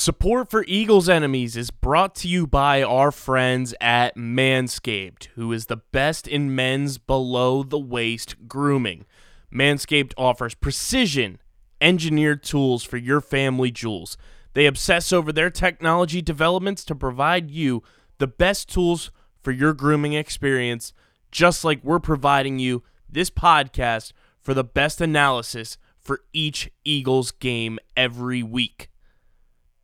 Support for Eagles Enemies is brought to you by our friends at Manscaped, who is the best in men's below the waist grooming. Manscaped offers precision engineered tools for your family jewels. They obsess over their technology developments to provide you the best tools for your grooming experience, just like we're providing you this podcast for the best analysis for each Eagles game every week.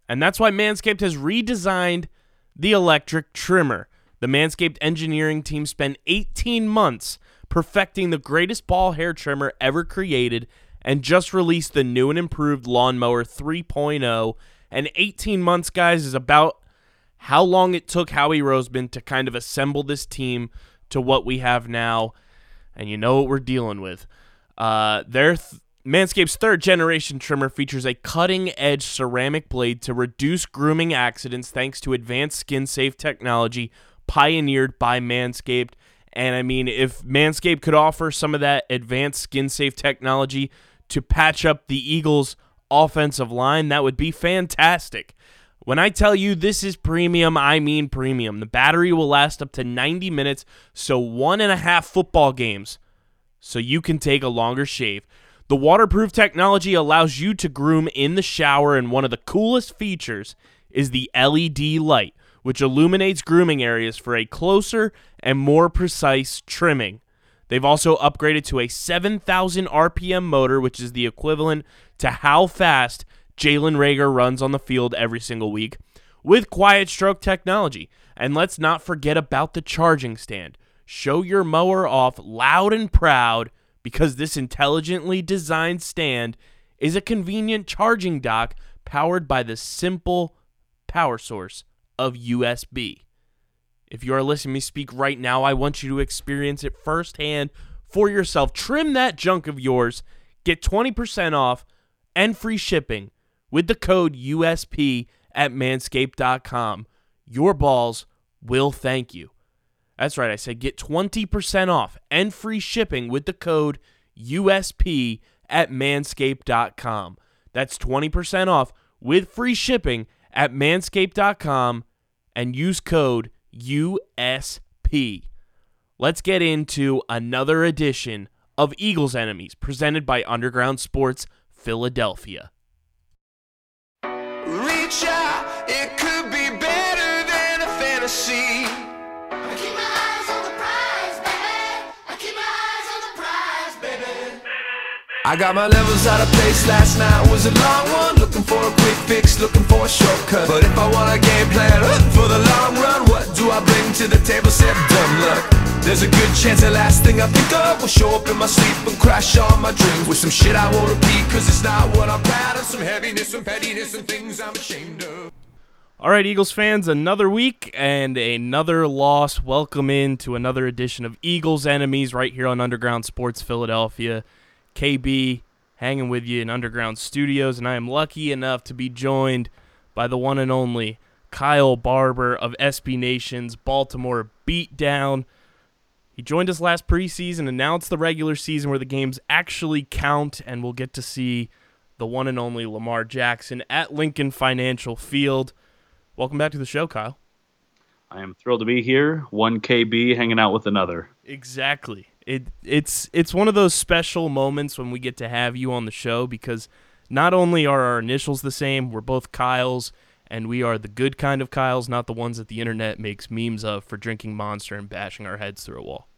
And that's why Manscaped has redesigned the electric trimmer. The Manscaped engineering team spent 18 months perfecting the greatest ball hair trimmer ever created and just released the new and improved Lawnmower 3.0. And 18 months, guys, is about how long it took Howie Roseman to kind of assemble this team to what we have now. And you know what we're dealing with. Uh, their th- Manscaped's third generation trimmer features a cutting edge ceramic blade to reduce grooming accidents thanks to advanced skin safe technology pioneered by Manscaped. And I mean, if Manscaped could offer some of that advanced skin safe technology to patch up the Eagles' offensive line, that would be fantastic. When I tell you this is premium, I mean premium. The battery will last up to 90 minutes, so one and a half football games, so you can take a longer shave. The waterproof technology allows you to groom in the shower, and one of the coolest features is the LED light, which illuminates grooming areas for a closer and more precise trimming. They've also upgraded to a 7,000 RPM motor, which is the equivalent to how fast Jalen Reagor runs on the field every single week, with quiet stroke technology. And let's not forget about the charging stand. Show your mower off loud and proud because this intelligently designed stand is a convenient charging dock powered by the simple power source of USB. If you are listening to me speak right now, I want you to experience it firsthand for yourself. Trim that junk of yours, get 20% off and free shipping with the code USP at manscaped.com. Your balls will thank you. That's right, I said get 20% off and free shipping with the code USP at manscaped.com. That's 20% off with free shipping at manscaped.com and use code USP. Let's get into another edition of Eagles Enemies presented by Underground Sports Philadelphia. Reach out, it could be better than a fantasy. I got my levels out of place last night was a long one Looking for a quick fix, looking for a shortcut But if I want a game plan uh, for the long run What do I bring to the table? Said dumb luck There's a good chance the last thing I think of Will show up in my sleep and crash all my dreams With some shit I won't repeat Cause it's not what I'm proud of Some heaviness, some pettiness, and things I'm ashamed of All right, Eagles fans, another week and another loss. Welcome in to another edition of Eagles Enemies right here on Underground Sports Philadelphia. KB hanging with you in Underground Studios, and I am lucky enough to be joined by the one and only Kyle Barber of SB Nation's Baltimore Beatdown. He joined us last preseason, announced the regular season where the games actually count, and we'll get to see the one and only Lamar Jackson at Lincoln Financial Field. Welcome back to the show, Kyle. I am thrilled to be here. One KB hanging out with another. Exactly. It it's it's one of those special moments when we get to have you on the show because not only are our initials the same, we're both Kyles and we are the good kind of Kyles, not the ones that the internet makes memes of for drinking monster and bashing our heads through a wall.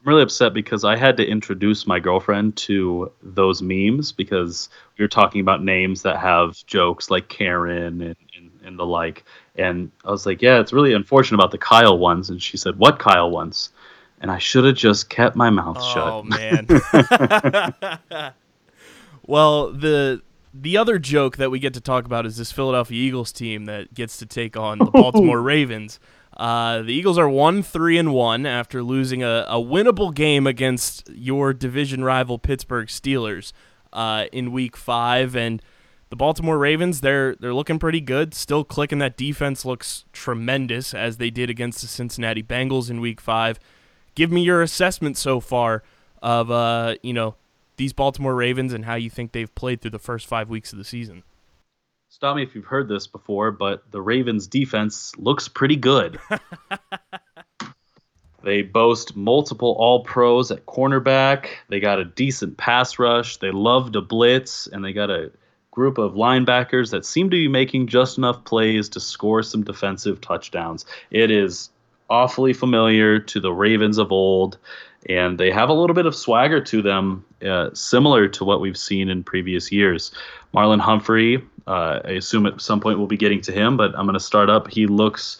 I'm really upset because I had to introduce my girlfriend to those memes because we were talking about names that have jokes like Karen and, and, and the like. And I was like, yeah, it's really unfortunate about the Kyle ones. And she said, what Kyle ones? And I should have just kept my mouth Oh shut. Oh man. well, the the other joke that we get to talk about is this Philadelphia Eagles team that gets to take on the Baltimore Ravens. Uh, the Eagles are one three and one after losing a, a winnable game against your division rival Pittsburgh Steelers uh, in Week Five, and the Baltimore Ravens they're they're looking pretty good. Still clicking. That defense looks tremendous as they did against the Cincinnati Bengals in Week Five. Give me your assessment so far of uh, you know these Baltimore Ravens and how you think they've played through the first five weeks of the season. stop me if you've heard this before, but the Ravens defense looks pretty good. they boast multiple all pros at cornerback. They got a decent pass rush. They love to blitz, and they got a group of linebackers that seem to be making just enough plays to score some defensive touchdowns. It is awfully familiar to the Ravens of old, and they have a little bit of swagger to them, uh, similar to what we've seen in previous years. Marlon Humphrey, uh, I assume at some point we'll be getting to him, but I'm going to start up. He looks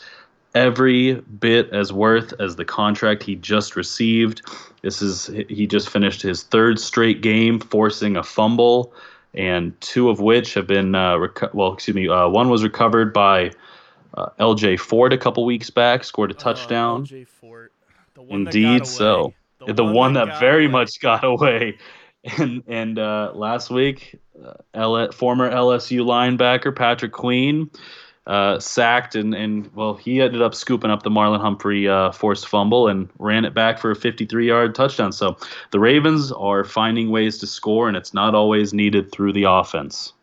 every bit as worth as the contract he just received. This is he just finished his third straight game forcing a fumble, and two of which have been uh, reco- well, excuse me, uh, one was recovered by uh, L.J. Fort a couple weeks back, scored a touchdown. Uh, the one that got Indeed, so the, one, that, got very away. much got away. And and uh, last week, uh, L- former LSU linebacker Patrick Queen uh, sacked and and well, he ended up scooping up the Marlon Humphrey uh, forced fumble and ran it back for a 53-yard touchdown. So the Ravens are finding ways to score, and it's not always needed through the offense.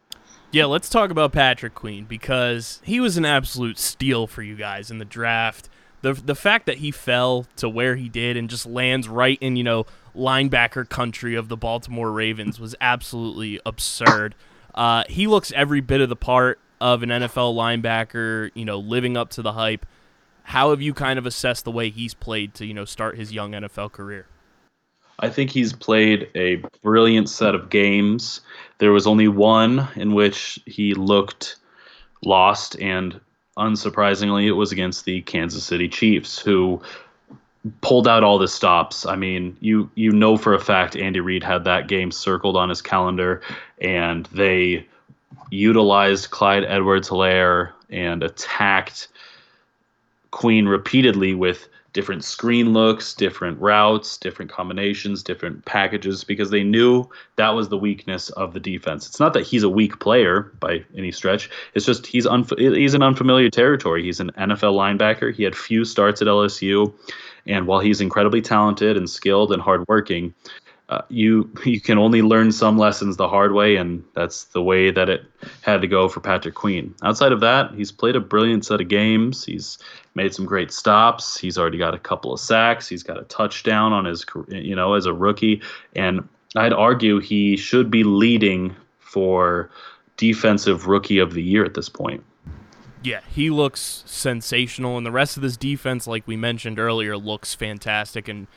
Yeah, let's talk about Patrick Queen because he was an absolute steal for you guys in the draft. The the fact that he fell to where he did and just lands right in, you know, linebacker country of the Baltimore Ravens was absolutely absurd. Uh, he looks every bit of the part of an NFL linebacker, you know, living up to the hype. How have you kind of assessed the way he's played to, you know, start his young NFL career? I think he's played a brilliant set of games. There was only one in which he looked lost, and unsurprisingly, it was against the Kansas City Chiefs, who pulled out all the stops. I mean, you you know for a fact Andy Reid had that game circled on his calendar, and they utilized Clyde Edwards-Helaire and attacked Queen repeatedly with different screen looks, different routes, different combinations, different packages because they knew that was the weakness of the defense. It's not that he's a weak player by any stretch. It's just he's unf- he's in unfamiliar territory. He's an NFL linebacker. He had few starts at LSU, and while he's incredibly talented and skilled and hardworking, uh, you you can only learn some lessons the hard way, and that's the way that it had to go for Patrick Queen. Outside of that, he's played a brilliant set of games. He's made some great stops. He's already got a couple of sacks. He's got a touchdown on his you know as a rookie, and I'd argue he should be leading for defensive rookie of the year at this point. Yeah, he looks sensational, and the rest of this defense, like we mentioned earlier, looks fantastic. And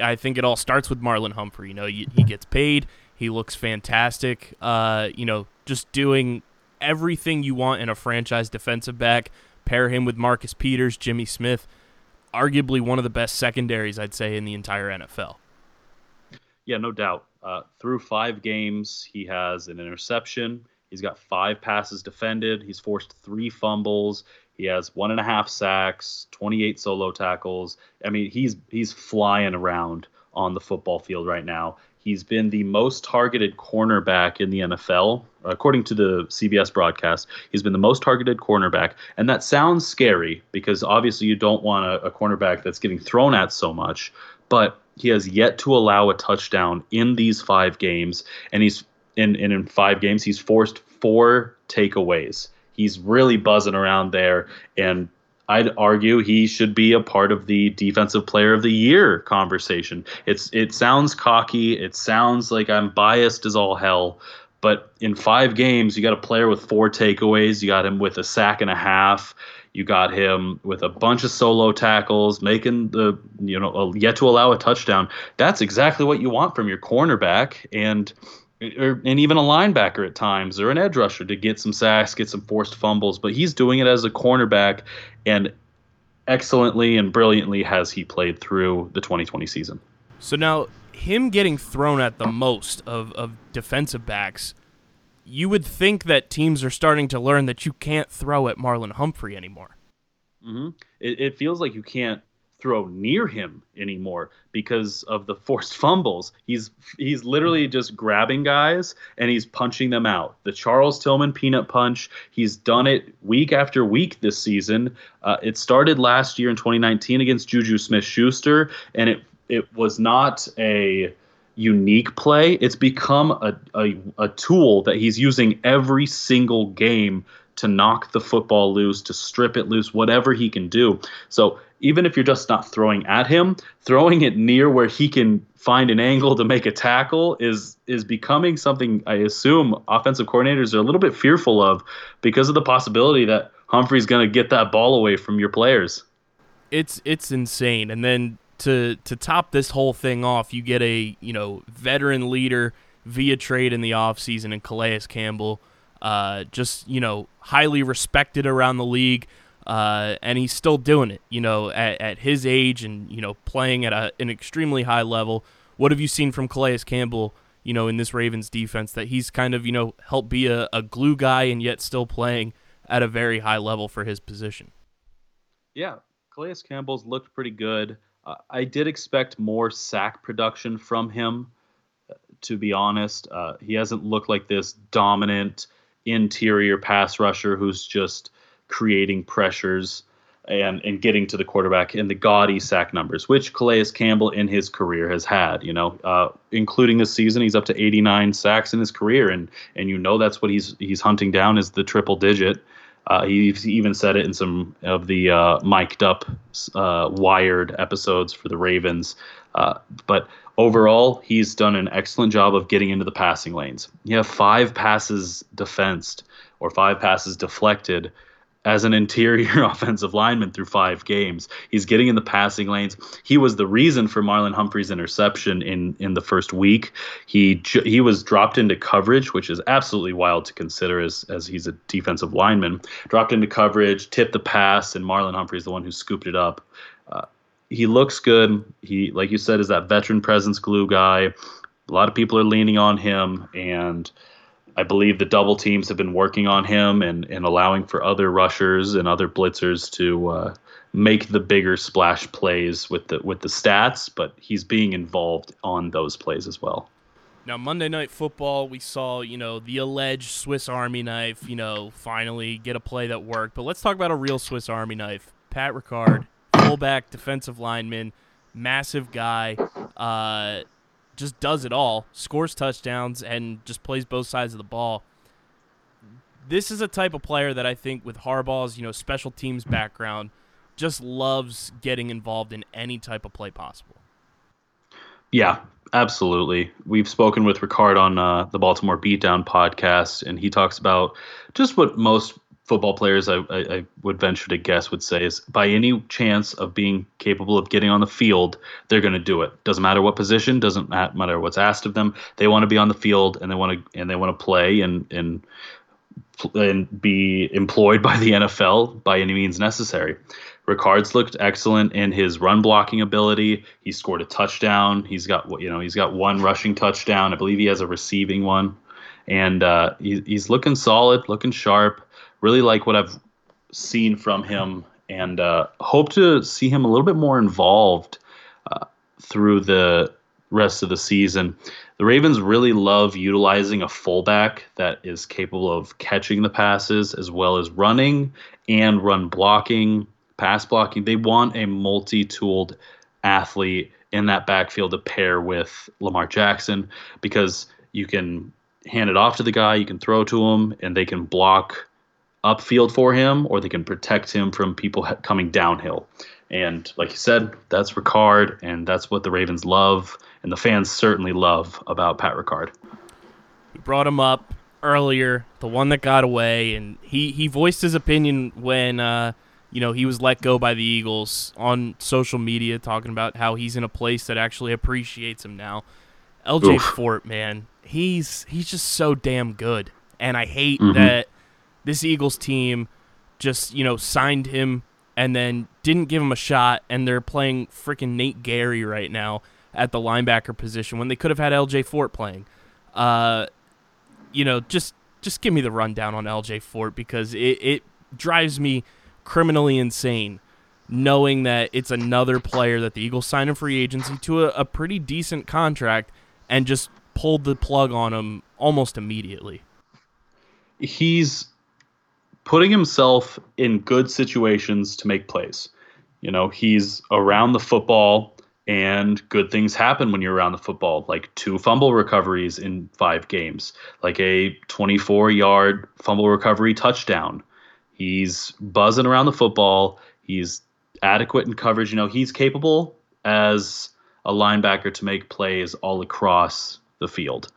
I think it all starts with Marlon Humphrey. You know, he gets paid. He looks fantastic. Uh, you know, just doing everything you want in a franchise defensive back. Pair him with Marcus Peters, Jimmy Smith, arguably one of the best secondaries, I'd say, in the entire NFL. Yeah, no doubt. Uh, through five games, he has an interception. He's got five passes defended. He's forced three fumbles. He has one and a half sacks, 28 solo tackles. I mean, he's he's flying around on the football field right now. He's been the most targeted cornerback in the NFL, according to the CBS broadcast. He's been the most targeted cornerback, and that sounds scary because obviously you don't want a, a cornerback that's getting thrown at so much. But he has yet to allow a touchdown in these five games, and he's in, in in five games he's forced four takeaways. He's really buzzing around there, and I'd argue he should be a part of the defensive player of the year conversation. It's it sounds cocky, it sounds like I'm biased as all hell, but in five games you got a player with four takeaways, you got him with a sack and a half, you got him with a bunch of solo tackles, making the you know yet to allow a touchdown. That's exactly what you want from your cornerback. And or, and even a linebacker at times or an edge rusher to get some sacks, get some forced fumbles. But he's doing it as a cornerback, and excellently and brilliantly has he played through the 2020 season. So now, him getting thrown at the most of, of defensive backs, you would think that teams are starting to learn that you can't throw at Marlon Humphrey anymore. hmm It, it feels like you can't throw near him anymore because of the forced fumbles. He's he's literally just grabbing guys and he's punching them out. The Charles Tillman peanut punch. He's done it week after week this season. Uh, it started last year in 2019 against Juju Smith-Schuster, and it it was not a unique play. It's become a, a, a tool that he's using every single game to knock the football loose, to strip it loose, whatever he can do. So even if you're just not throwing at him, throwing it near where he can find an angle to make a tackle is is becoming something I assume offensive coordinators are a little bit fearful of because of the possibility that Humphrey's going to get that ball away from your players. it's it's insane. And then to to top this whole thing off, you get a you know veteran leader via trade in the offseason in Calais Campbell, uh, just you know highly respected around the league, uh, and he's still doing it. You know at, at his age and you know playing at a, an extremely high level. What have you seen from Calais Campbell? You know in this Ravens defense that he's kind of you know helped be a, a glue guy and yet still playing at a very high level for his position. Yeah, Calais Campbell's looked pretty good. Uh, I did expect more sack production from him, uh, to be honest. Uh, he hasn't looked like this dominant interior pass rusher who's just creating pressures and, and getting to the quarterback in the gaudy sack numbers, which Calais Campbell in his career has had. You know, uh, including this season, he's up to 89 sacks in his career, and and you know that's what he's he's hunting down is the triple digit. Uh, he he even said it in some of the uh, mic'd up, uh, wired episodes for the Ravens. Uh, but overall, he's done an excellent job of getting into the passing lanes. You have five passes defensed or five passes deflected as an interior offensive lineman through five games. He's getting in the passing lanes. He was the reason for Marlon Humphrey's interception in in the first week. He he was dropped into coverage, which is absolutely wild to consider as as he's a defensive lineman. Dropped into coverage, tipped the pass, and Marlon Humphrey's the one who scooped it up. Uh, he looks good. He like you said is that veteran presence glue guy. A lot of people are leaning on him and I believe the double teams have been working on him and, and allowing for other rushers and other blitzers to uh, make the bigger splash plays with the with the stats, but he's being involved on those plays as well. Now Monday Night Football, we saw you know the alleged Swiss Army knife, you know, finally get a play that worked. But let's talk about a real Swiss Army knife. Pat Ricard, fullback, defensive lineman, massive guy, uh, just does it all, scores touchdowns, and just plays both sides of the ball. This is a type of player that I think, with Harbaugh's you know special teams background, just loves getting involved in any type of play possible. Yeah, absolutely. We've spoken with Ricard on uh, the Baltimore Beatdown podcast, and he talks about just what most football players, I, I, I would venture to guess, would say is by any chance of being capable of getting on the field, they're going to do it. Doesn't matter what position, doesn't matter what's asked of them. They want to be on the field and they want to and they want to play and and and be employed by the NFL by any means necessary. Ricard's looked excellent in his run blocking ability. He scored a touchdown. He's got you know he's got one rushing touchdown. I believe he has a receiving one, and uh, he, he's looking solid, looking sharp. Really like what I've seen from him, and uh, hope to see him a little bit more involved uh, through the rest of the season. The Ravens really love utilizing a fullback that is capable of catching the passes as well as running and run blocking, pass blocking. They want a multi tooled athlete in that backfield to pair with Lamar Jackson because you can hand it off to the guy, you can throw to him, and they can block upfield for him or they can protect him from people coming downhill. And like you said, that's Ricard, and that's what the Ravens love, and the fans certainly love about Pat Ricard. We brought him up earlier, the one that got away, and he, he voiced his opinion when uh, you know he was let go by the Eagles on social media, talking about how he's in a place that actually appreciates him now. LJ Oof. Fort, man, he's he's just so damn good, and I hate Mhm. that this Eagles team just you know signed him and then didn't give him a shot, and they're playing freaking Nate Gerry right now at the linebacker position when they could have had LJ Fort playing. Uh, you know, just just give me the rundown on LJ Fort because it, it drives me criminally insane knowing that it's another player that the Eagles signed in free agency to a, a pretty decent contract and just pulled the plug on him almost immediately. he's putting himself in good situations to make plays. You know, he's around the football and good things happen when you're around the football, like two fumble recoveries in five games, like a 24 yard fumble recovery touchdown. He's buzzing around the football. He's adequate in coverage. You know, he's capable as a linebacker to make plays all across the field.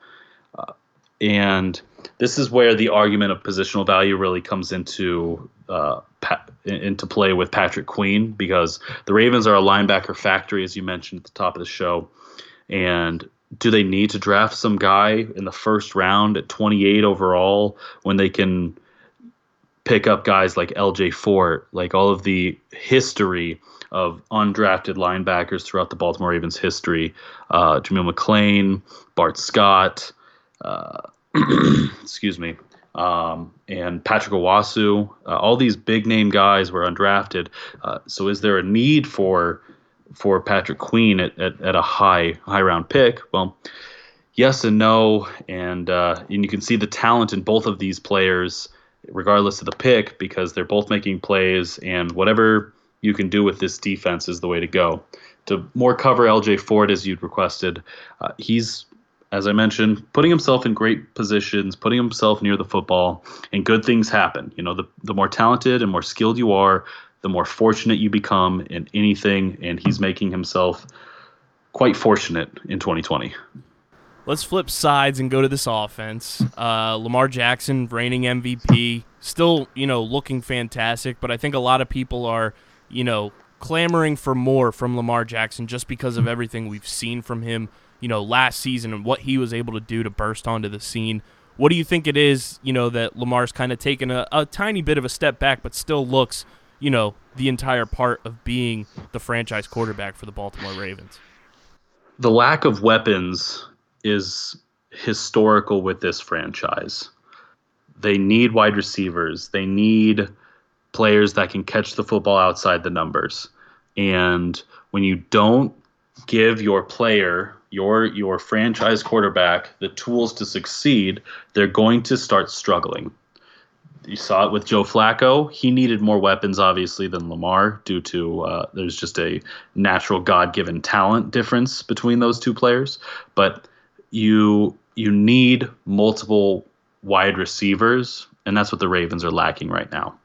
And this is where the argument of positional value really comes into uh, pa- into play with Patrick Queen because the Ravens are a linebacker factory, as you mentioned at the top of the show. And do they need to draft some guy in the first round at 28 overall when they can pick up guys like LJ Fort, like all of the history of undrafted linebackers throughout the Baltimore Ravens history? Uh, Jameel McClain, Bart Scott, excuse me, um, and Patrick Onwuasor. Uh, all these big name guys were undrafted. Uh, so is there a need for for Patrick Queen at, at, at a high high round pick? Well, yes and no, and uh, and you can see the talent in both of these players, regardless of the pick, because they're both making plays, and whatever you can do with this defense is the way to go. To more cover LJ Fort as you'd requested, uh, he's as I mentioned, putting himself in great positions, putting himself near the football, and good things happen. You know, the, the more talented and more skilled you are, the more fortunate you become in anything, and he's making himself quite fortunate in 2020. Let's flip sides and go to this offense. Uh, Lamar Jackson, reigning MVP, still, you know, looking fantastic, but I think a lot of people are, you know, clamoring for more from Lamar Jackson just because of everything we've seen from him you know, last season and what he was able to do to burst onto the scene. What do you think it is, you know, that Lamar's kind of taken a, a tiny bit of a step back, but still looks, you know, the entire part of being the franchise quarterback for the Baltimore Ravens? The lack of weapons is historical with this franchise. They need wide receivers. They need players that can catch the football outside the numbers. And when you don't give your player your your franchise quarterback the tools to succeed, they're going to start struggling. You saw it with Joe Flacco. He needed more weapons, obviously, than Lamar, due to uh, there's just a natural God-given talent difference between those two players. But you you need multiple wide receivers, and that's what the Ravens are lacking right now.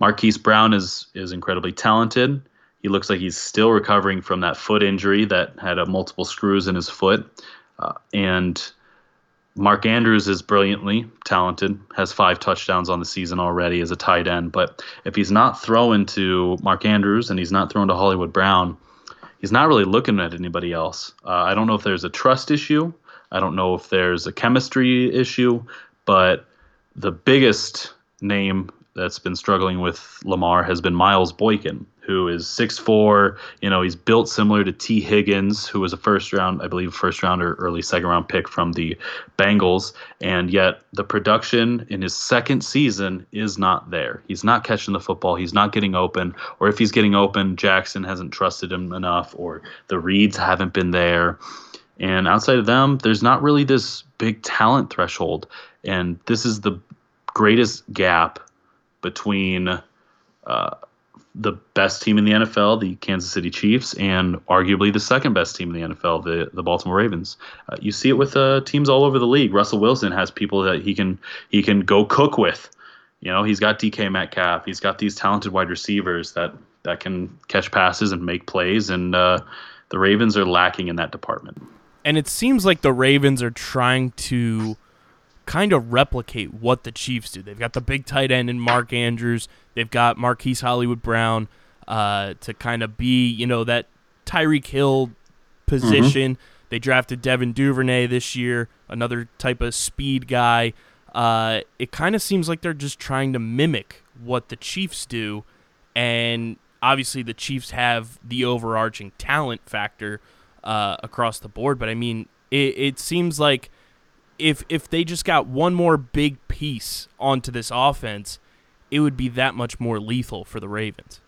Marquise Brown is is incredibly talented. He looks like he's still recovering from that foot injury that had a multiple screws in his foot. Uh, and Mark Andrews is brilliantly talented, has five touchdowns on the season already as a tight end. But if he's not throwing to Mark Andrews and he's not throwing to Hollywood Brown, he's not really looking at anybody else. Uh, I don't know if there's a trust issue. I don't know if there's a chemistry issue. But the biggest name that's been struggling with Lamar has been Miles Boykin, who is 6'4. You know, he's built similar to Tee Higgins, who was a first round, I believe, first round or early second round pick from the Bengals. And yet the production in his second season is not there. He's not catching the football. He's not getting open. Or if he's getting open, Jackson hasn't trusted him enough, or the reads haven't been there. And outside of them, there's not really this big talent threshold. And this is the greatest gap between uh, the best team in the NFL, the Kansas City Chiefs, and arguably the second best team in the NFL, the the Baltimore Ravens. Uh, you see it with uh, teams all over the league. Russell Wilson has people that he can he can go cook with. You know, he's got DK Metcalf. He's got these talented wide receivers that that can catch passes and make plays, and uh, the Ravens are lacking in that department. And it seems like the Ravens are trying to kind of replicate what the Chiefs do. They've got the big tight end in Mark Andrews. They've got Marquise Hollywood Brown uh, to kind of be, you know, that Tyreek Hill position. They drafted Devin Duvernay this year, another type of speed guy. Uh, it kind of seems like they're just trying to mimic what the Chiefs do, and obviously the Chiefs have the overarching talent factor uh, across the board. But I mean, it, it seems like if if they just got one more big piece onto this offense, it would be that much more lethal for the Ravens.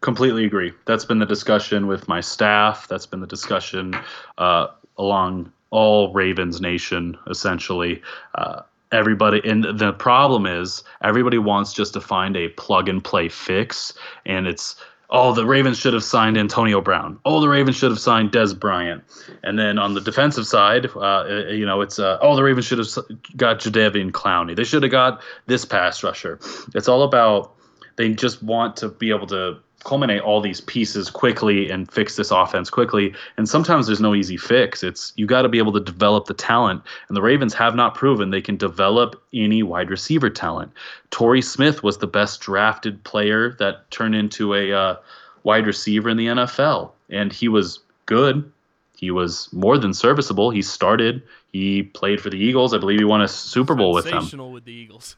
Completely agree. That's been the discussion with my staff. That's been the discussion uh, along all Ravens Nation, essentially. Uh, everybody, and the problem is everybody wants just to find a plug and play fix, and it's oh, the Ravens should have signed Antonio Brown. Oh, the Ravens should have signed Dez Bryant. And then on the defensive side, uh, you know, it's uh, oh, the Ravens should have got Jadeveon Clowney. They should have got this pass rusher. It's all about they just want to be able to culminate all these pieces quickly and fix this offense quickly. And sometimes there's no easy fix. It's you got to be able to develop the talent. And the Ravens have not proven they can develop any wide receiver talent. Torrey Smith was the best drafted player that turned into a uh, wide receiver in the NFL, and he was good. He was more than serviceable. He started. He played for the Eagles. I believe he won a Super Bowl with them. Sensational with the Eagles.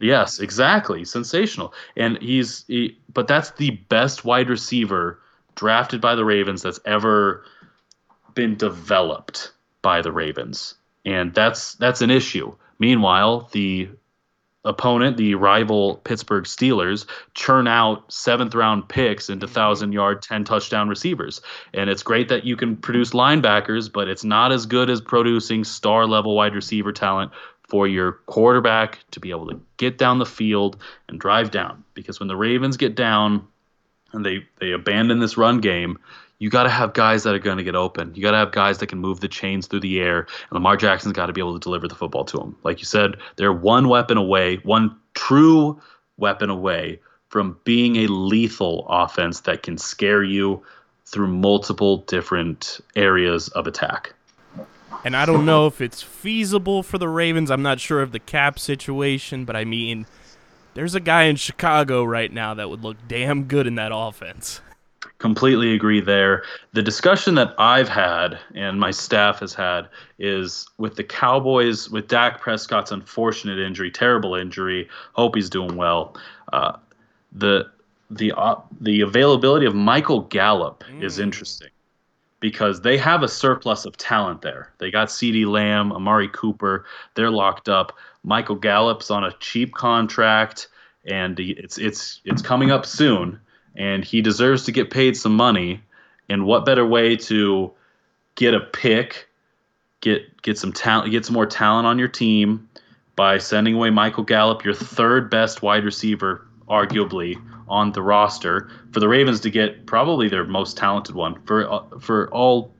Yes, exactly. Sensational. And he's he, but that's the best wide receiver drafted by the Ravens that's ever been developed by the Ravens. And that's that's an issue. Meanwhile, the opponent, the rival Pittsburgh Steelers, churn out seventh round picks into mm-hmm. thousand yard, 10 touchdown receivers. And it's great that you can produce linebackers, but it's not as good as producing star level wide receiver talent for your quarterback to be able to get down the field and drive down. Because when the Ravens get down and they, they abandon this run game, you got to have guys that are going to get open. You got to have guys that can move the chains through the air. And Lamar Jackson's got to be able to deliver the football to them. Like you said, they're one weapon away, one true weapon away from being a lethal offense that can scare you through multiple different areas of attack. And I don't know if it's feasible for the Ravens. I'm not sure of the cap situation, but I mean, there's a guy in Chicago right now that would look damn good in that offense. completely agree there. The discussion that I've had and my staff has had is with the Cowboys, with Dak Prescott's unfortunate injury, terrible injury. Hope he's doing well. Uh, the the uh, the availability of Michael Gallup is interesting because they have a surplus of talent there. They got CeeDee Lamb, Amari Cooper. They're locked up. Michael Gallup's on a cheap contract, and it's it's it's coming up soon, and he deserves to get paid some money. And what better way to get a pick, get get some talent, get some more talent on your team by sending away Michael Gallup, your third best wide receiver, arguably on the roster, for the Ravens to get probably their most talented one for uh, for all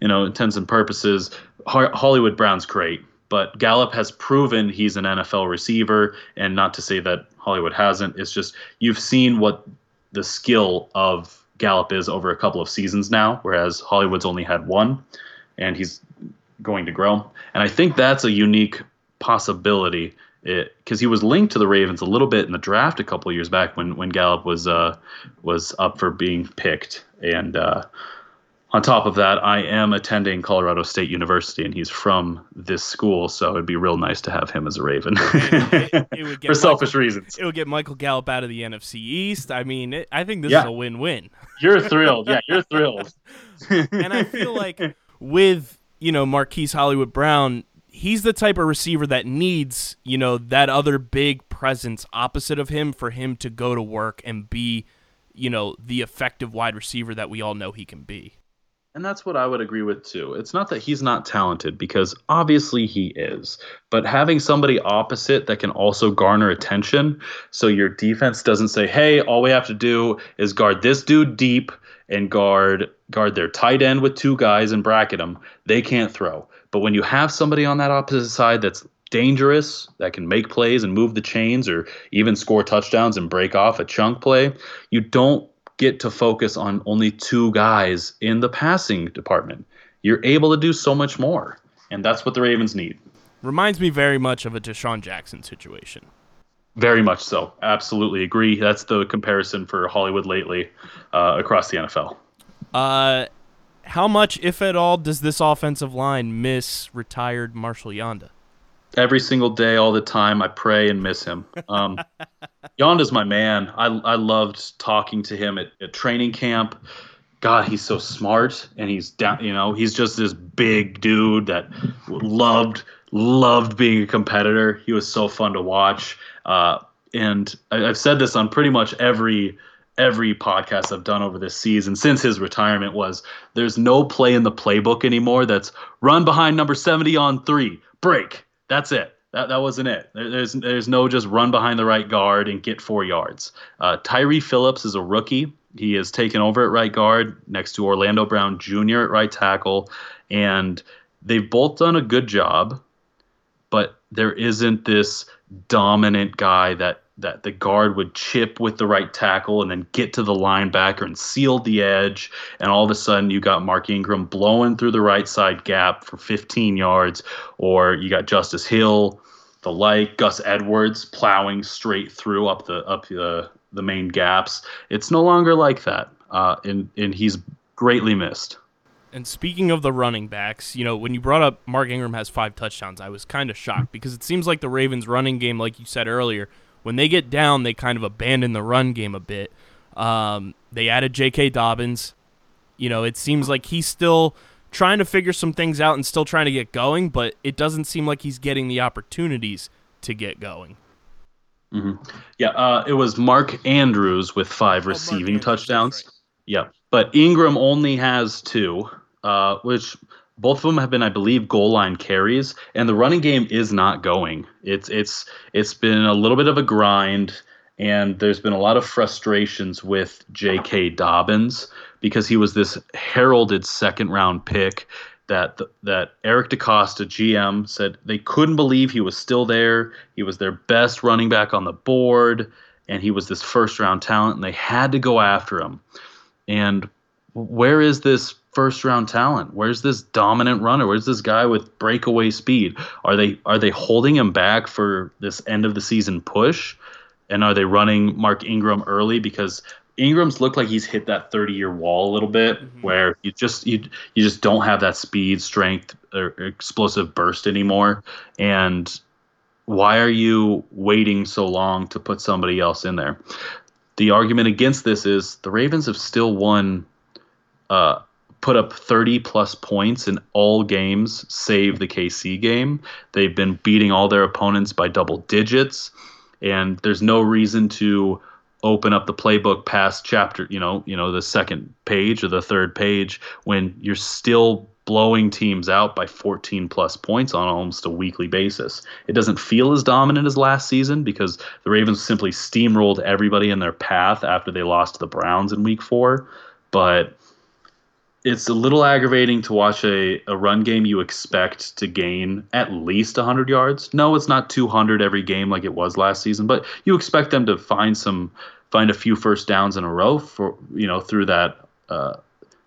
you know intents and purposes. Hollywood Brown's great, but Gallup has proven he's an NFL receiver, and not to say that Hollywood hasn't. It's just you've seen what the skill of Gallup is over a couple of seasons now, whereas Hollywood's only had one, and he's going to grow. And I think that's a unique possibility because he was linked to the Ravens a little bit in the draft a couple years back when when Gallup was uh, was up for being picked. And uh, on top of that, I am attending Colorado State University, and he's from this school, so it'd be real nice to have him as a Raven it- it for selfish reasons. It would get Michael Gallup out of the NFC East. I mean, it, I think this Yeah. is a win-win. You're thrilled, yeah, you're thrilled. and I feel like with you know Marquise Hollywood Brown, he's the type of receiver that needs you know that other big presence opposite of him for him to go to work and be you know the effective wide receiver that we all know he can be. And that's what I would agree with too. It's not that he's not talented because obviously he is, but having somebody opposite that can also garner attention so your defense doesn't say, "Hey, all we have to do is guard this dude deep and guard guard their tight end with two guys and bracket them. They can't throw." But when you have somebody on that opposite side that's dangerous, that can make plays and move the chains or even score touchdowns and break off a chunk play, you don't get to focus on only two guys in the passing department. You're able to do so much more. And that's what the Ravens need. Reminds me very much of a DeSean Jackson situation. Very much so. Absolutely agree. That's the comparison for Hollywood lately uh, across the NFL. Uh, how much, if at all, does this offensive line miss retired Marshal Yanda? Every single day, all the time, I pray and miss him. Um, Yanda's my man. I, I loved talking to him at, at training camp. God, he's so smart, and he's down. You know, he's just this big dude that loved loved being a competitor. He was so fun to watch. Uh, and I, I've said this on pretty much every every podcast I've done over this season since his retirement was there's no play in the playbook anymore that's run behind number 70 on three, break. That's it. That, that wasn't it. There- There's there's no just run behind the right guard and get four yards. Uh, Tyre Phillips is a rookie, He is taken over at right guard next to Orlando Brown Jr. at right tackle, and they've both done a good job, but there isn't this dominant guy that that the guard would chip with the right tackle and then get to the linebacker and seal the edge. And all of a sudden, you got Mark Ingram blowing through the right side gap for 15 yards, or you got Justice Hill, the like Gus Edwards plowing straight through up the up the the main gaps. It's no longer like that, uh, and and he's greatly missed. And speaking of the running backs, you know, when you brought up Mark Ingram has five touchdowns, I was kind of shocked because it seems like the Ravens' running game, like you said earlier, when they get down, they kind of abandon the run game a bit. Um, they added J.K. Dobbins. You know, it seems like he's still trying to figure some things out and still trying to get going, but it doesn't seem like he's getting the opportunities to get going. Yeah, uh, it was Mark Andrews with five receiving Andrews, touchdowns. right. Yeah, but Ingram only has two, uh, which both of them have been, I believe, goal line carries, and the running game is not going. It's it's it's been a little bit of a grind, and there's been a lot of frustrations with J.K. Dobbins because he was this heralded second round pick that that Eric DeCosta GM said they couldn't believe he was still there. He was their best running back on the board, and he was this first round talent, and they had to go after him. And where is this first round talent? Where's this dominant runner? Where's this guy with breakaway speed? Are they are they holding him back for this end of the season push? And are they running Mark Ingram early because Ingram's looked like he's hit that 30 year wall a little bit where you just you you just don't have that speed, strength, or explosive burst anymore. And why are you waiting so long to put somebody else in there? The argument against this is the Ravens have still won uh, put up 30 plus points in all games save the KC game. They've been beating all their opponents by double digits and there's no reason to open up the playbook past chapter, you know, you know the second page or the third page when you're still blowing teams out by 14 plus points on almost a weekly basis. It doesn't feel as dominant as last season because the Ravens simply steamrolled everybody in their path after they lost to the Browns in week 4, but it's a little aggravating to watch a, a run game you expect to gain at least 100 yards. No, it's not 200 every game like it was last season, but you expect them to find some find a few first downs in a row for you know through that uh,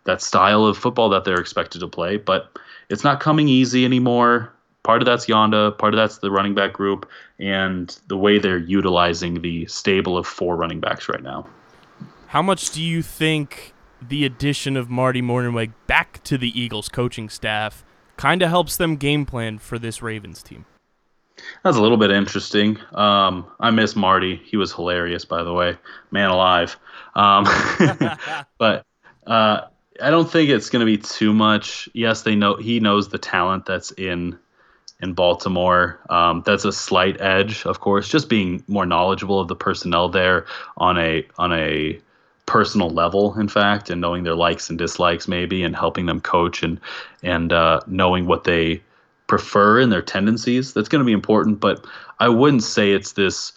that style of football that they're expected to play. But it's not coming easy anymore. Part of that's Yanda, part of that's the running back group, and the way they're utilizing the stable of four running backs right now. How much do you think the addition of Marty Mornhinweg back to the Eagles coaching staff kind of helps them game plan for this Ravens team? That's a little bit interesting. Um, I miss Marty. He was hilarious, by the way. Man alive. Um, but uh, I don't think it's going to be too much. Yes, they know he knows the talent that's in in Baltimore. Um, that's a slight edge, of course, just being more knowledgeable of the personnel there on a on a personal level, in fact, and knowing their likes and dislikes, maybe, and helping them coach and and uh, knowing what they prefer and their tendencies. That's going to be important, but I wouldn't say it's this.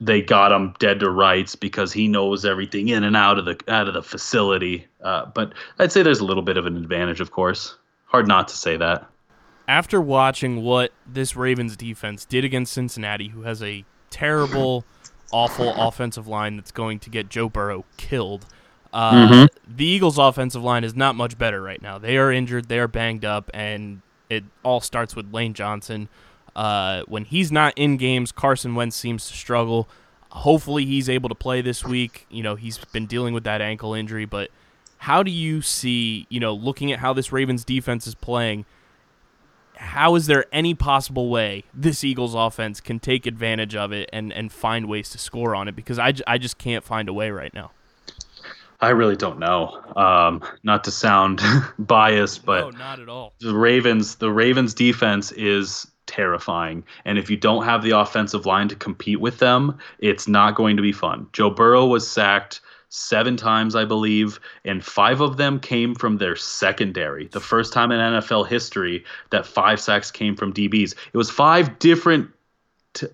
They got him dead to rights because he knows everything in and out of the out of the facility. Uh, but I'd say there's a little bit of an advantage, of course. Hard not to say that. After watching what this Ravens defense did against Cincinnati, who has a terrible, awful offensive line that's going to get Joe Burrow killed, uh, the Eagles' offensive line is not much better right now. They are injured, they are banged up, and it all starts with Lane Johnson. Uh, when he's not in games, Carson Wentz seems to struggle. Hopefully, he's able to play this week. You know, he's been dealing with that ankle injury, but how do you see, you know, looking at how this Ravens defense is playing, how is there any possible way this Eagles offense can take advantage of it and, and find ways to score on it? Because I, I just can't find a way right now. I really don't know. Um, not to sound biased, but no, not at all. the Ravens the Ravens defense is terrifying and if you don't have the offensive line to compete with them it's not going to be fun Joe Burrow was sacked 7 times I believe and 5 of them came from their secondary the first time in NFL history that 5 sacks came from DBs it was 5 different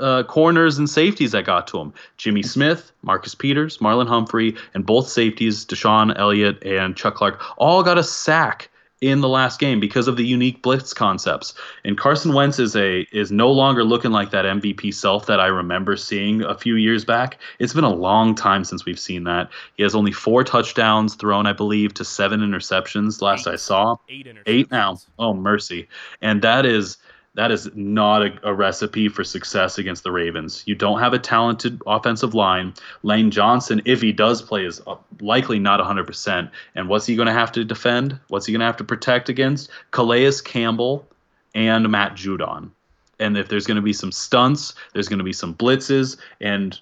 uh, corners and safeties that got to him. Jimmy Smith, Marcus Peters, Marlon Humphrey, and both safeties, DeShon Elliott and Chuck Clark, all got a sack in the last game because of the unique blitz concepts. And Carson Wentz is a is no longer looking like that MVP self that I remember seeing a few years back. It's been a long time since we've seen that. He has only four touchdowns thrown, I believe, to seven interceptions last I saw. Eight. Eight now. Oh mercy. And that is that is not a, a recipe for success against the Ravens. You don't have a talented offensive line. Lane Johnson, if he does play, is uh, likely not 100%. And what's he going to have to defend? What's he going to have to protect against? Calais Campbell and Matt Judon. And if there's going to be some stunts, there's going to be some blitzes, and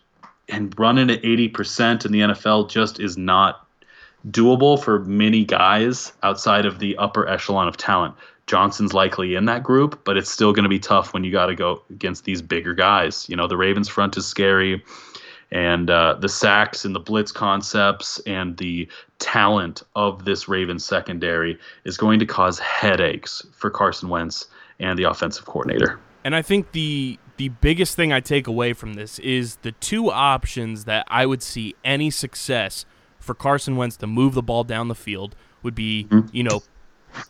and running at 80% in the NFL just is not doable for many guys outside of the upper echelon of talent. Johnson's likely in that group, but it's still going to be tough when you got to go against these bigger guys. You know, the Ravens front is scary, and uh, the sacks and the blitz concepts and the talent of this Ravens secondary is going to cause headaches for Carson Wentz and the offensive coordinator. And I think the the biggest thing I take away from this is the two options that I would see any success for Carson Wentz to move the ball down the field would be, you know,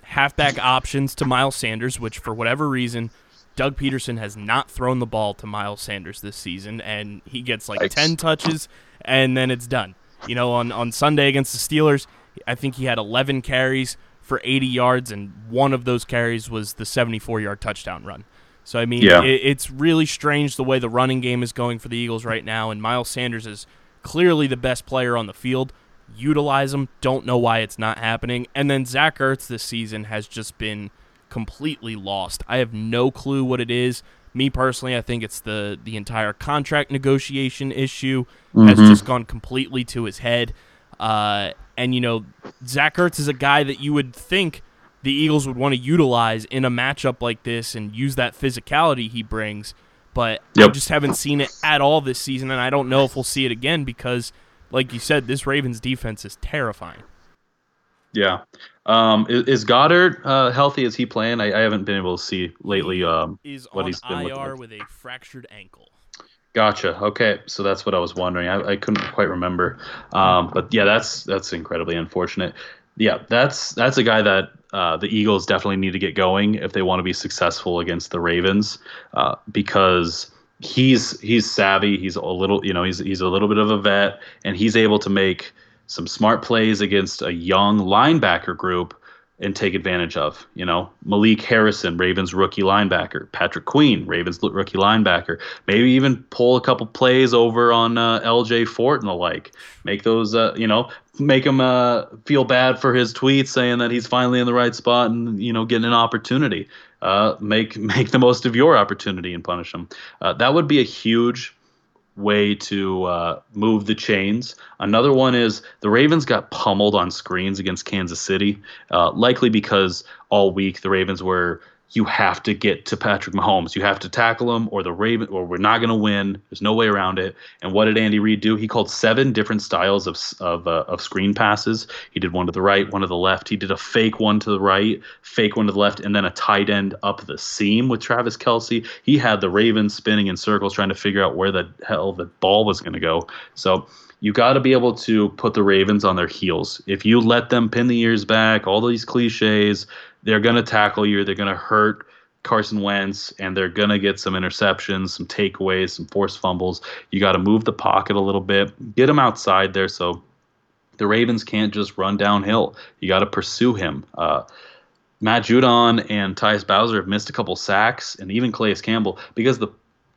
halfback options to Miles Sanders, which for whatever reason Doug Pederson has not thrown the ball to Miles Sanders this season, and he gets like Yikes. 10 touches, and then it's done. You know, on, on Sunday against the Steelers, I think he had 11 carries for 80 yards, and one of those carries was the 74 yard touchdown run. So, I mean, Yeah. it, it's really strange the way the running game is going for the Eagles right now, and Miles Sanders is clearly the best player on the field. Utilize him. Don't know why it's not happening. And then Zach Ertz this season has just been completely lost. I have no clue what it is. Me personally, I think it's the the entire contract negotiation issue has just gone completely to his head. Uh, and you know, Zach Ertz is a guy that you would think the Eagles would want to utilize in a matchup like this and use that physicality he brings. But I just haven't seen it at all this season, and I don't know if we'll see it again because, like you said, this Ravens defense is terrifying. Yeah. Um, is, is Goedert uh, healthy? Is he playing? I, I haven't been able to see lately. Um, Is what on he's been IR with a fractured ankle. Gotcha. Okay, so that's what I was wondering. I, I couldn't quite remember, um, but yeah, that's that's incredibly unfortunate. Yeah, that's that's a guy that uh, the Eagles definitely need to get going if they want to be successful against the Ravens, uh, because he's he's savvy. He's a little, you know, he's he's a little bit of a vet, and he's able to make some smart plays against a young linebacker group and take advantage of. You know, Malik Harrison, Ravens rookie linebacker, Patrick Queen, Ravens rookie linebacker. Maybe even pull a couple plays over on uh, L.J. Fort and the like. Make those, uh, you know, make him uh, feel bad for his tweets saying that he's finally in the right spot and you know getting an opportunity. Uh, make make the most of your opportunity and punish them. Uh, that would be a huge way to uh, move the chains. Another one is the Ravens got pummeled on screens against Kansas City, uh, likely because all week the Ravens were you have to get to Patrick Mahomes. You have to tackle him, or the Raven, or we're not going to win. There's no way around it. And what did Andy Reid do? He called seven different styles of of uh, of screen passes. He did one to the right, one to the left. He did a fake one to the right, fake one to the left, and then a tight end up the seam with Travis Kelce. He had the Ravens spinning in circles, trying to figure out where the hell the ball was going to go. So you got to be able to put the Ravens on their heels. If you let them pin the ears back, all these cliches, they're going to tackle you. They're going to hurt Carson Wentz, and they're going to get some interceptions, some takeaways, some forced fumbles. You got to move the pocket a little bit, get him outside there so the Ravens can't just run downhill. You got to pursue him. Uh, Matt Judon and Tyus Bowser have missed a couple sacks, and even Calais Campbell because the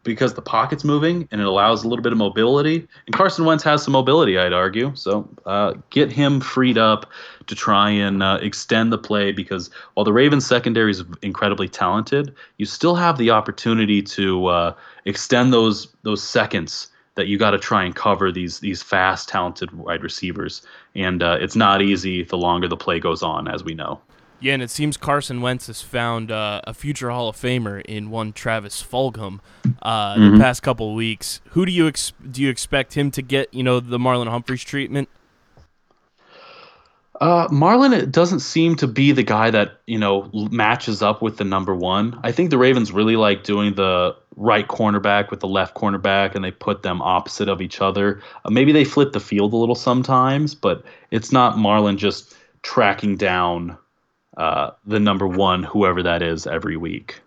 because the pocket's moving and it allows a little bit of mobility. And Carson Wentz has some mobility, I'd argue. So uh, get him freed up to try and uh, extend the play because while the Ravens secondary is incredibly talented, you still have the opportunity to uh, extend those those seconds that you got to try and cover these these fast, talented wide receivers. And uh, it's not easy the longer the play goes on, as we know. Yeah, and it seems Carson Wentz has found uh, a future Hall of Famer in one Travis Fulgham uh, the past couple of weeks. Who do you ex- do you expect him to get? You know, the Marlon Humphrey's treatment. Uh, Marlon it doesn't seem to be the guy that you know matches up with the number one. I think the Ravens really like doing the right cornerback with the left cornerback and they put them opposite of each other. Uh, maybe they flip the field a little sometimes, but it's not Marlon just tracking down uh, the number one, whoever that is, every week.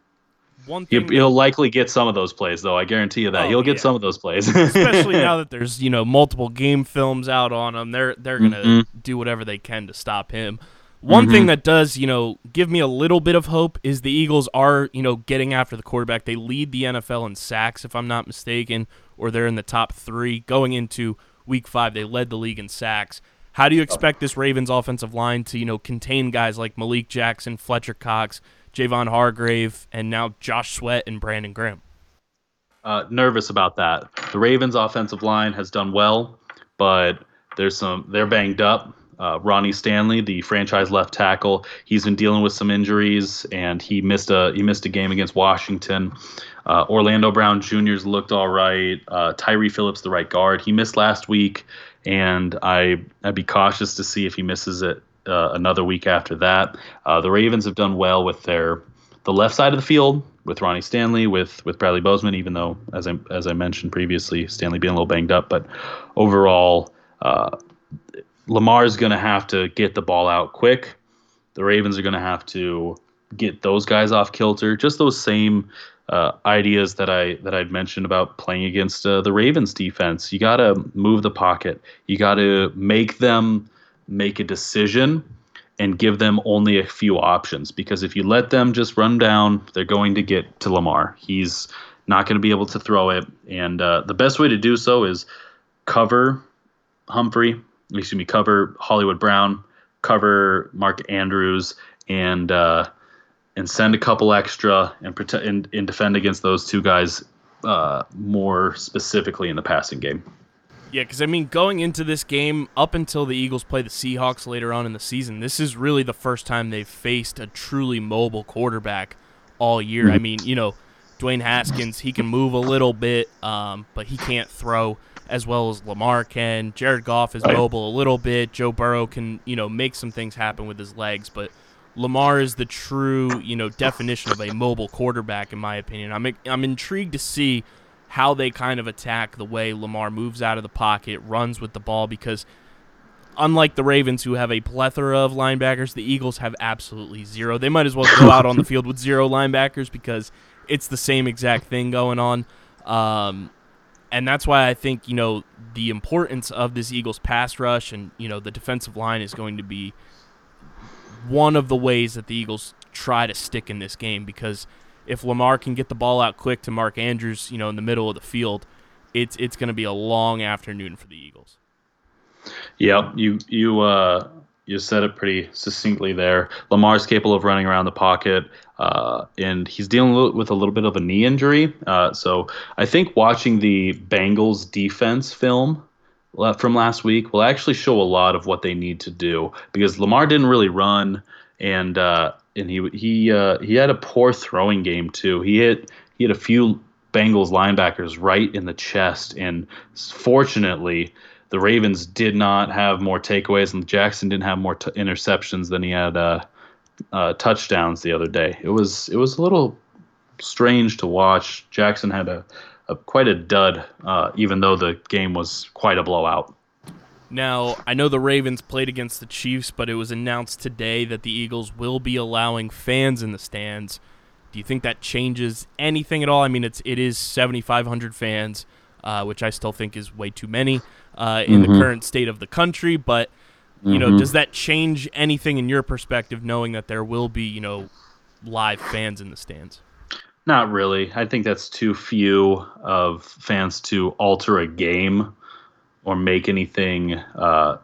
One thing, he'll likely get some of those plays, though. I guarantee you that Oh, he'll get yeah. some of those plays. especially now that there's you know multiple game films out on him, they're they're gonna Mhm. do whatever they can to stop him. One thing that does you know give me a little bit of hope is the Eagles are you know getting after the quarterback. They lead the NFL in sacks, if I'm not mistaken, or they're in the top three going into Week Five. They led the league in sacks. How do you expect this Ravens offensive line to you know contain guys like Malik Jackson, Fletcher Cox, Javon Hargrave, and now Josh Sweat and Brandon Graham? uh, nervous about that. The Ravens' offensive line has done well, but there's some they're banged up. Uh, Ronnie Stanley, the franchise left tackle, he's been dealing with some injuries, and he missed a he missed a game against Washington. Uh, Orlando Brown Jr.'s looked all right. Uh, Tyre Phillips, the right guard, he missed last week, and I I'd be cautious to see if he misses it uh, another week after that. Uh, the Ravens have done well with their the left side of the field with Ronnie Stanley, with with Bradley Bozeman, even though as I as I mentioned previously, Stanley being a little banged up, but overall, uh, Lamar's going to have to get the ball out quick. The Ravens are going to have to get those guys off kilter. Just those same uh, ideas that I that I'd mentioned about playing against uh, the Ravens defense. You got to move the pocket. You got to make them make a decision and give them only a few options because if you let them just run down, they're going to get to Lamar. He's not going to be able to throw it, and uh, the best way to do so is cover Humphrey, excuse me, cover Hollywood Brown, cover Mark Andrews, and uh, and send a couple extra and protect and, and defend against those two guys uh, more specifically in the passing game. Yeah, because I mean, going into this game, up until the Eagles play the Seahawks later on in the season, this is really the first time they've faced a truly mobile quarterback all year. I mean, you know, Dwayne Haskins, he can move a little bit, um, but he can't throw as well as Lamar can. Jared Goff is Right. mobile a little bit. Joe Burrow can, you know, make some things happen with his legs, but Lamar is the true, you know, definition of a mobile quarterback, in my opinion. I'm I'm intrigued to see how they kind of attack the way Lamar moves out of the pocket, runs with the ball, because unlike the Ravens, who have a plethora of linebackers, the Eagles have absolutely zero. They might as well go out on the field with zero linebackers because it's the same exact thing going on. Um, and that's why I think you know the importance of this Eagles pass rush and you know the defensive line is going to be one of the ways that the Eagles try to stick in this game because if Lamar can get the ball out quick to Mark Andrews, you know, in the middle of the field, it's it's going to be a long afternoon for the Eagles. Yeah, you you uh, you said it pretty succinctly there. Lamar's capable of running around the pocket, uh, and he's dealing with- a little bit of a knee injury. Uh, so I think watching the Bengals defense film from last week will actually show a lot of what they need to do because Lamar didn't really run, and uh, and he he uh, he had a poor throwing game too. He hit he had a few Bengals linebackers right in the chest, and fortunately the Ravens did not have more takeaways, and Jackson didn't have more t- interceptions than he had uh, uh, touchdowns the other day. It was it was a little strange to watch. Jackson had a, a quite a dud, uh, even though the game was quite a blowout. Now, I know the Ravens played against the Chiefs, but it was announced today that the Eagles will be allowing fans in the stands. Do you think that changes anything at all? I mean, it's it is 7,500 fans, uh, which I still think is way too many uh, in the current state of the country. But you know, does that change anything in your perspective, knowing that there will be you know live fans in the stands? Not really. I think that's too few of fans to alter a game or make anything uh,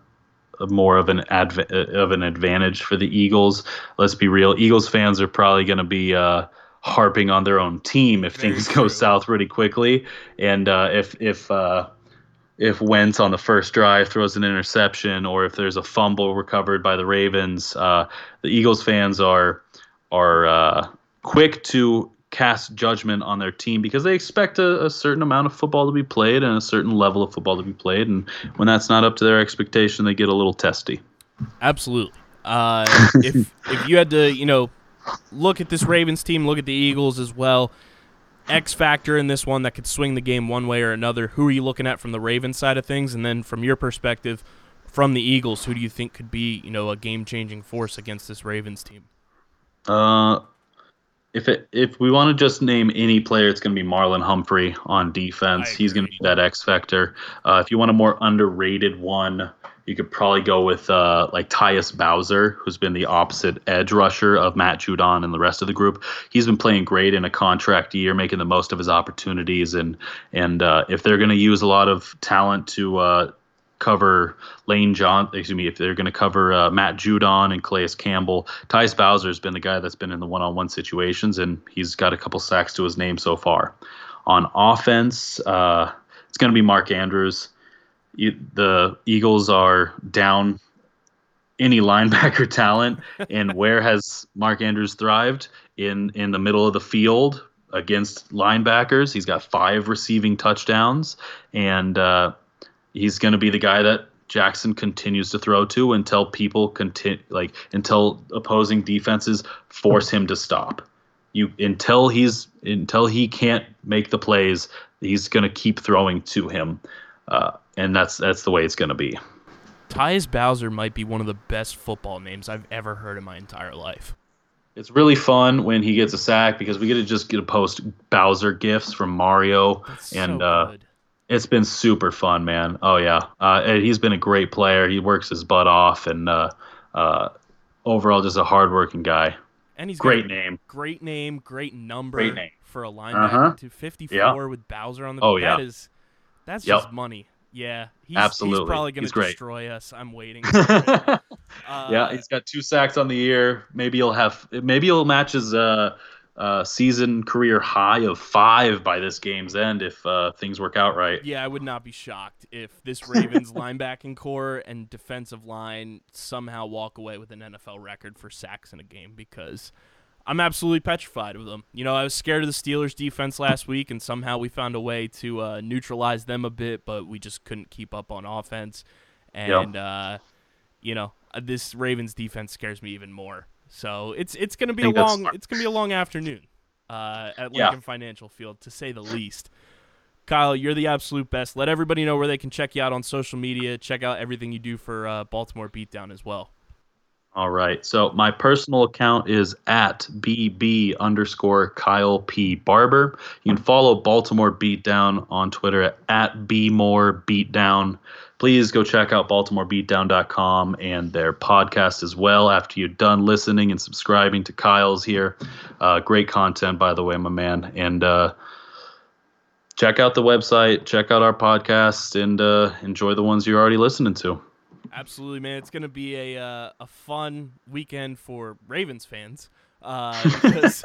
more of an adv- of an advantage for the Eagles. Let's be real. Eagles fans are probably going to be uh, harping on their own team if things go south really quickly, and uh, if if uh, if Wentz on the first drive throws an interception, or if there's a fumble recovered by the Ravens, uh, the Eagles fans are are uh, quick to cast judgment on their team because they expect a, a certain amount of football to be played and a certain level of football to be played, and when that's not up to their expectation, they get a little testy. Absolutely. Uh, if if you had to, you know, look at this Ravens team, look at the Eagles as well. X factor in this one that could swing the game one way or another. Who are you looking at from the Ravens side of things, and then from your perspective, from the Eagles, who do you think could be you know a game changing force against this Ravens team? Uh, if it if we want to just name any player, it's going to be Marlon Humphrey on defense. He's going to be that X factor. Uh, if you want a more underrated one, you could probably go with uh, like Tyus Bowser, who's been the opposite edge rusher of Matt Judon and the rest of the group. He's been playing great in a contract year, making the most of his opportunities. And and uh, if they're going to use a lot of talent to uh, cover Lane John, excuse me, if they're going to cover uh, Matt Judon and Calais Campbell, Tyus Bowser has been the guy that's been in the one-on-one situations, and he's got a couple sacks to his name so far. On offense, uh, it's going to be Mark Andrews. The Eagles are down any linebacker talent, and where has Mark Andrews thrived in in the middle of the field against linebackers? He's got five receiving touchdowns, and uh, he's going to be the guy that Jackson continues to throw to until people continue like until opposing defenses force him to stop. You until he's until he can't make the plays, he's going to keep throwing to him, uh, and that's that's the way it's going to be. Tyus Bowser might be one of the best football names I've ever heard in my entire life. It's really fun when he gets a sack because we get to just get to post Bowser gifts from Mario, That's and so uh. It's been super fun, man. Oh yeah, uh, he's been a great player. He works his butt off, and uh, uh, overall just a hardworking guy. And he's got Great name. great name, great number Great name. for a linebacker Uh-huh. to 54 Yeah. with Bowser on the Oh, that yeah. is that's Yep. just money. Yeah, he's, Absolutely. He's probably going to destroy us. I'm waiting. For it. yeah, Uh, he's got two sacks on the year. Maybe he'll have. Maybe he'll match his uh, uh, season career high of five by this game's end if uh, things work out right. Yeah, I would not be shocked if this Ravens linebacking core and defensive line somehow walk away with an NFL record for sacks in a game because I'm absolutely petrified of them. You know, I was scared of the Steelers defense last week, and somehow we found a way to uh, neutralize them a bit, but we just couldn't keep up on offense. And uh, you know, uh, this Ravens defense scares me even more. So it's it's gonna be a long it's gonna be a long afternoon uh, at Yeah. Lincoln Financial Field to say the least. Kyle, you're the absolute best. Let everybody know where they can check you out on social media. Check out everything you do for uh, Baltimore Beatdown as well. All right. So my personal account is at bb underscore Kyle P Barber. You can follow Baltimore Beatdown on Twitter at, at bmore beatdown. Please go check out BaltimoreBeatdown.com and their podcast as well. After you're done listening and subscribing to Kyle's here, uh, great content by the way, my man. And uh, check out the website, check out our podcast, and uh, enjoy the ones you're already listening to. Absolutely, man. It's going to be a uh, a fun weekend for Ravens fans uh, because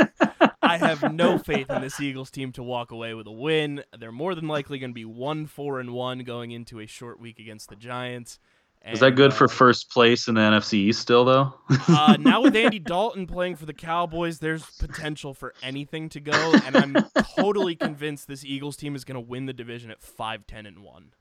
I have no faith in this Eagles team to walk away with a win. They're more than likely going to be one four and one going into a short week against the Giants. Is that good uh, for first place in the NFC East still, though? uh, now with Andy Dalton playing for the Cowboys, there's potential for anything to go, and I'm totally convinced this Eagles team is going to win the division at five ten and one.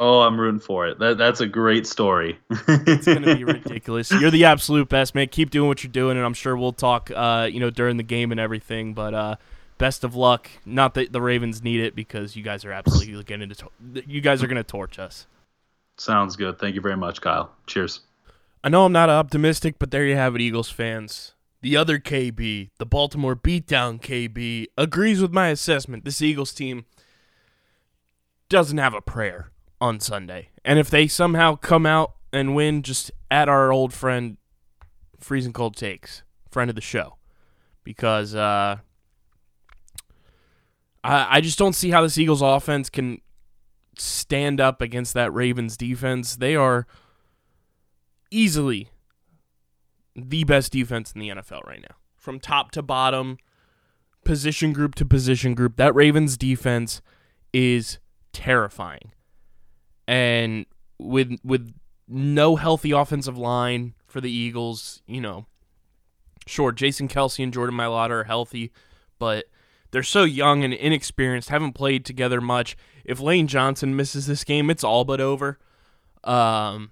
Oh, I'm rooting for it. That that's a great story. It's going to be ridiculous. You're the absolute best, man. Keep doing what you're doing, and I'm sure we'll talk, uh, you know, during the game and everything. But uh, best of luck. Not that the Ravens need it because you guys are absolutely getting to. You guys are going to torch us. Sounds good. Thank you very much, Kyle. Cheers. I know I'm not optimistic, but there you have it, Eagles fans. The other KB, the Baltimore beatdown KB, agrees with my assessment. This Eagles team doesn't have a prayer on Sunday. And if they somehow come out and win, just at our old friend Freezing Cold Takes, friend of the show. Because uh I I just don't see how this Eagles offense can stand up against that Ravens defense. They are easily the best defense in the NFL right now. From top to bottom, position group to position group, that Ravens defense is terrifying. And with with no healthy offensive line for the Eagles, you know, sure, Jason Kelce and Jordan Mailata are healthy, but they're so young and inexperienced, haven't played together much. If Lane Johnson misses this game, it's all but over. Um,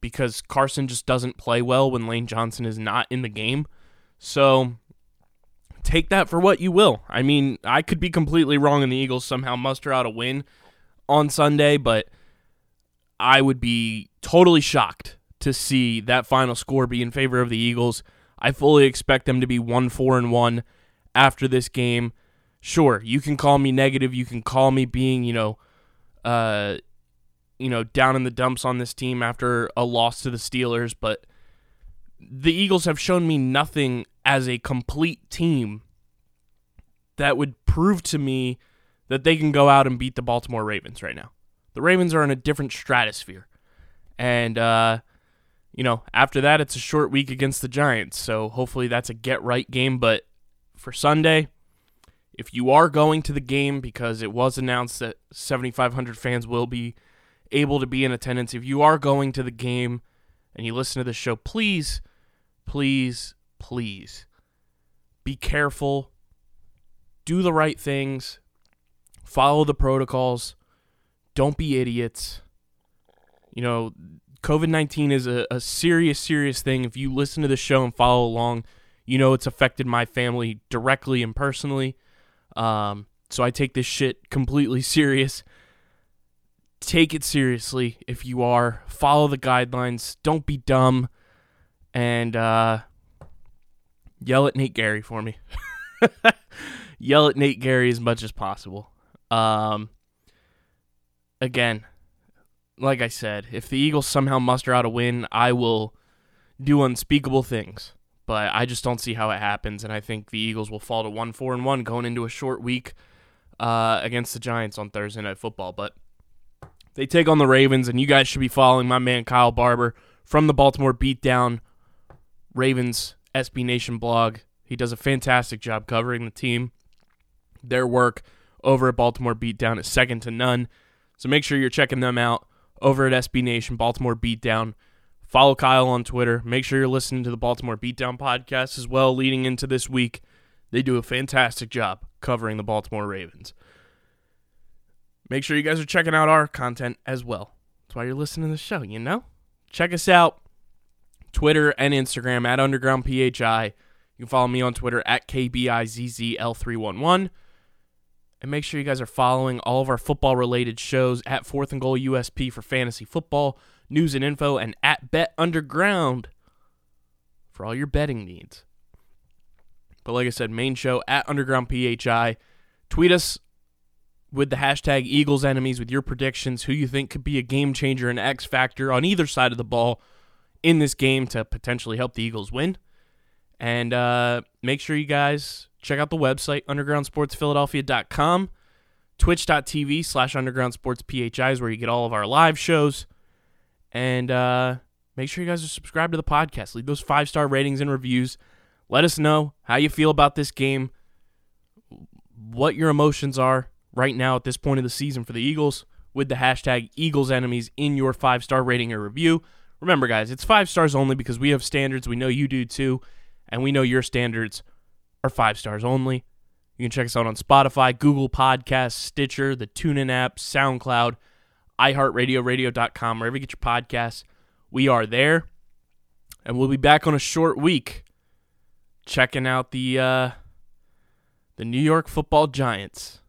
because Carson just doesn't play well when Lane Johnson is not in the game. So take that for what you will. I mean, I could be completely wrong and the Eagles somehow muster out a win on Sunday, but I would be totally shocked to see that final score be in favor of the Eagles. I fully expect them to be 1 4 and 1 after this game. Sure, you can call me negative, you can call me being, you know, uh you know, down in the dumps on this team after a loss to the Steelers, but the Eagles have shown me nothing as a complete team that would prove to me that they can go out and beat the Baltimore Ravens right now. The Ravens are in a different stratosphere. And, uh, you know, after that, it's a short week against the Giants. So hopefully that's a get right game. But for Sunday, if you are going to the game, because it was announced that 7,500 fans will be able to be in attendance, if you are going to the game and you listen to the show, please, please, please be careful, do the right things, follow the protocols, don't be idiots. You know, COVID 19 is a, a serious, serious thing. If you listen to the show and follow along, you know it's affected my family directly and personally. Um, so I take this shit completely serious. Take it seriously if you are. Follow the guidelines. Don't be dumb. And uh, yell at Nate Gerry for me. yell at Nate Gerry as much as possible. Um, again, like I said, if the Eagles somehow muster out a win, I will do unspeakable things. But I just don't see how it happens, and I think the Eagles will fall to one four and one going into a short week uh, against the Giants on Thursday Night Football. But they take on the Ravens, and you guys should be following my man Kyle Barber from the Baltimore Beatdown Ravens SB Nation blog. He does a fantastic job covering the team. Their work over at Baltimore Beatdown is second to none. So make sure you're checking them out over at SB Nation, Baltimore Beatdown. Follow Kyle on Twitter. Make sure you're listening to the Baltimore Beatdown podcast as well leading into this week. They do a fantastic job covering the Baltimore Ravens. Make sure you guys are checking out our content as well. That's why you're listening to the show, you know? Check us out. Twitter and Instagram at Underground PHI. You can follow me on Twitter at KBIZZL311. And make sure you guys are following all of our football related shows at Fourth and Goal USP for fantasy football, news and info, and at Bet Underground for all your betting needs. But like I said, main show at Underground PHI. Tweet us with the hashtag Eagles Enemies with your predictions, who you think could be a game changer and X factor on either side of the ball in this game to potentially help the Eagles win. And uh, make sure you guys check out the website, undergroundsportsphiladelphia.com, twitch.tv slash undergroundsportsphi is where you get all of our live shows. And uh, make sure you guys are subscribed to the podcast. Leave those five star ratings and reviews. Let us know how you feel about this game, what your emotions are right now at this point of the season for the Eagles with the hashtag Eagles Enemies in your five star rating or review. Remember, guys, it's five stars only because we have standards. We know you do too, and we know your standards are five stars only. You can check us out on Spotify, Google Podcasts, Stitcher, the TuneIn app, SoundCloud, iHeartRadio, radio.com, wherever you get your podcasts. We are there. And we'll be back on a short week checking out the uh, the New York football giants.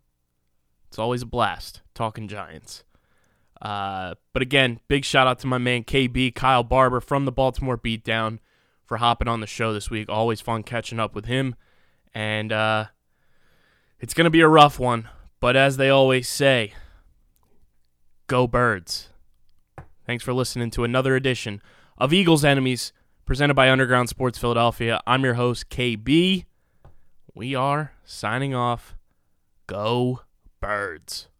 It's always a blast talking giants. Uh, but again, big shout out to my man KB, Kyle Barber from the Baltimore Beatdown for hopping on the show this week. Always fun catching up with him. And uh, it's going to be a rough one. But as they always say, go birds. Thanks for listening to another edition of Eagles Enemies presented by Underground Sports Philadelphia. I'm your host, KB. We are signing off. Go birds.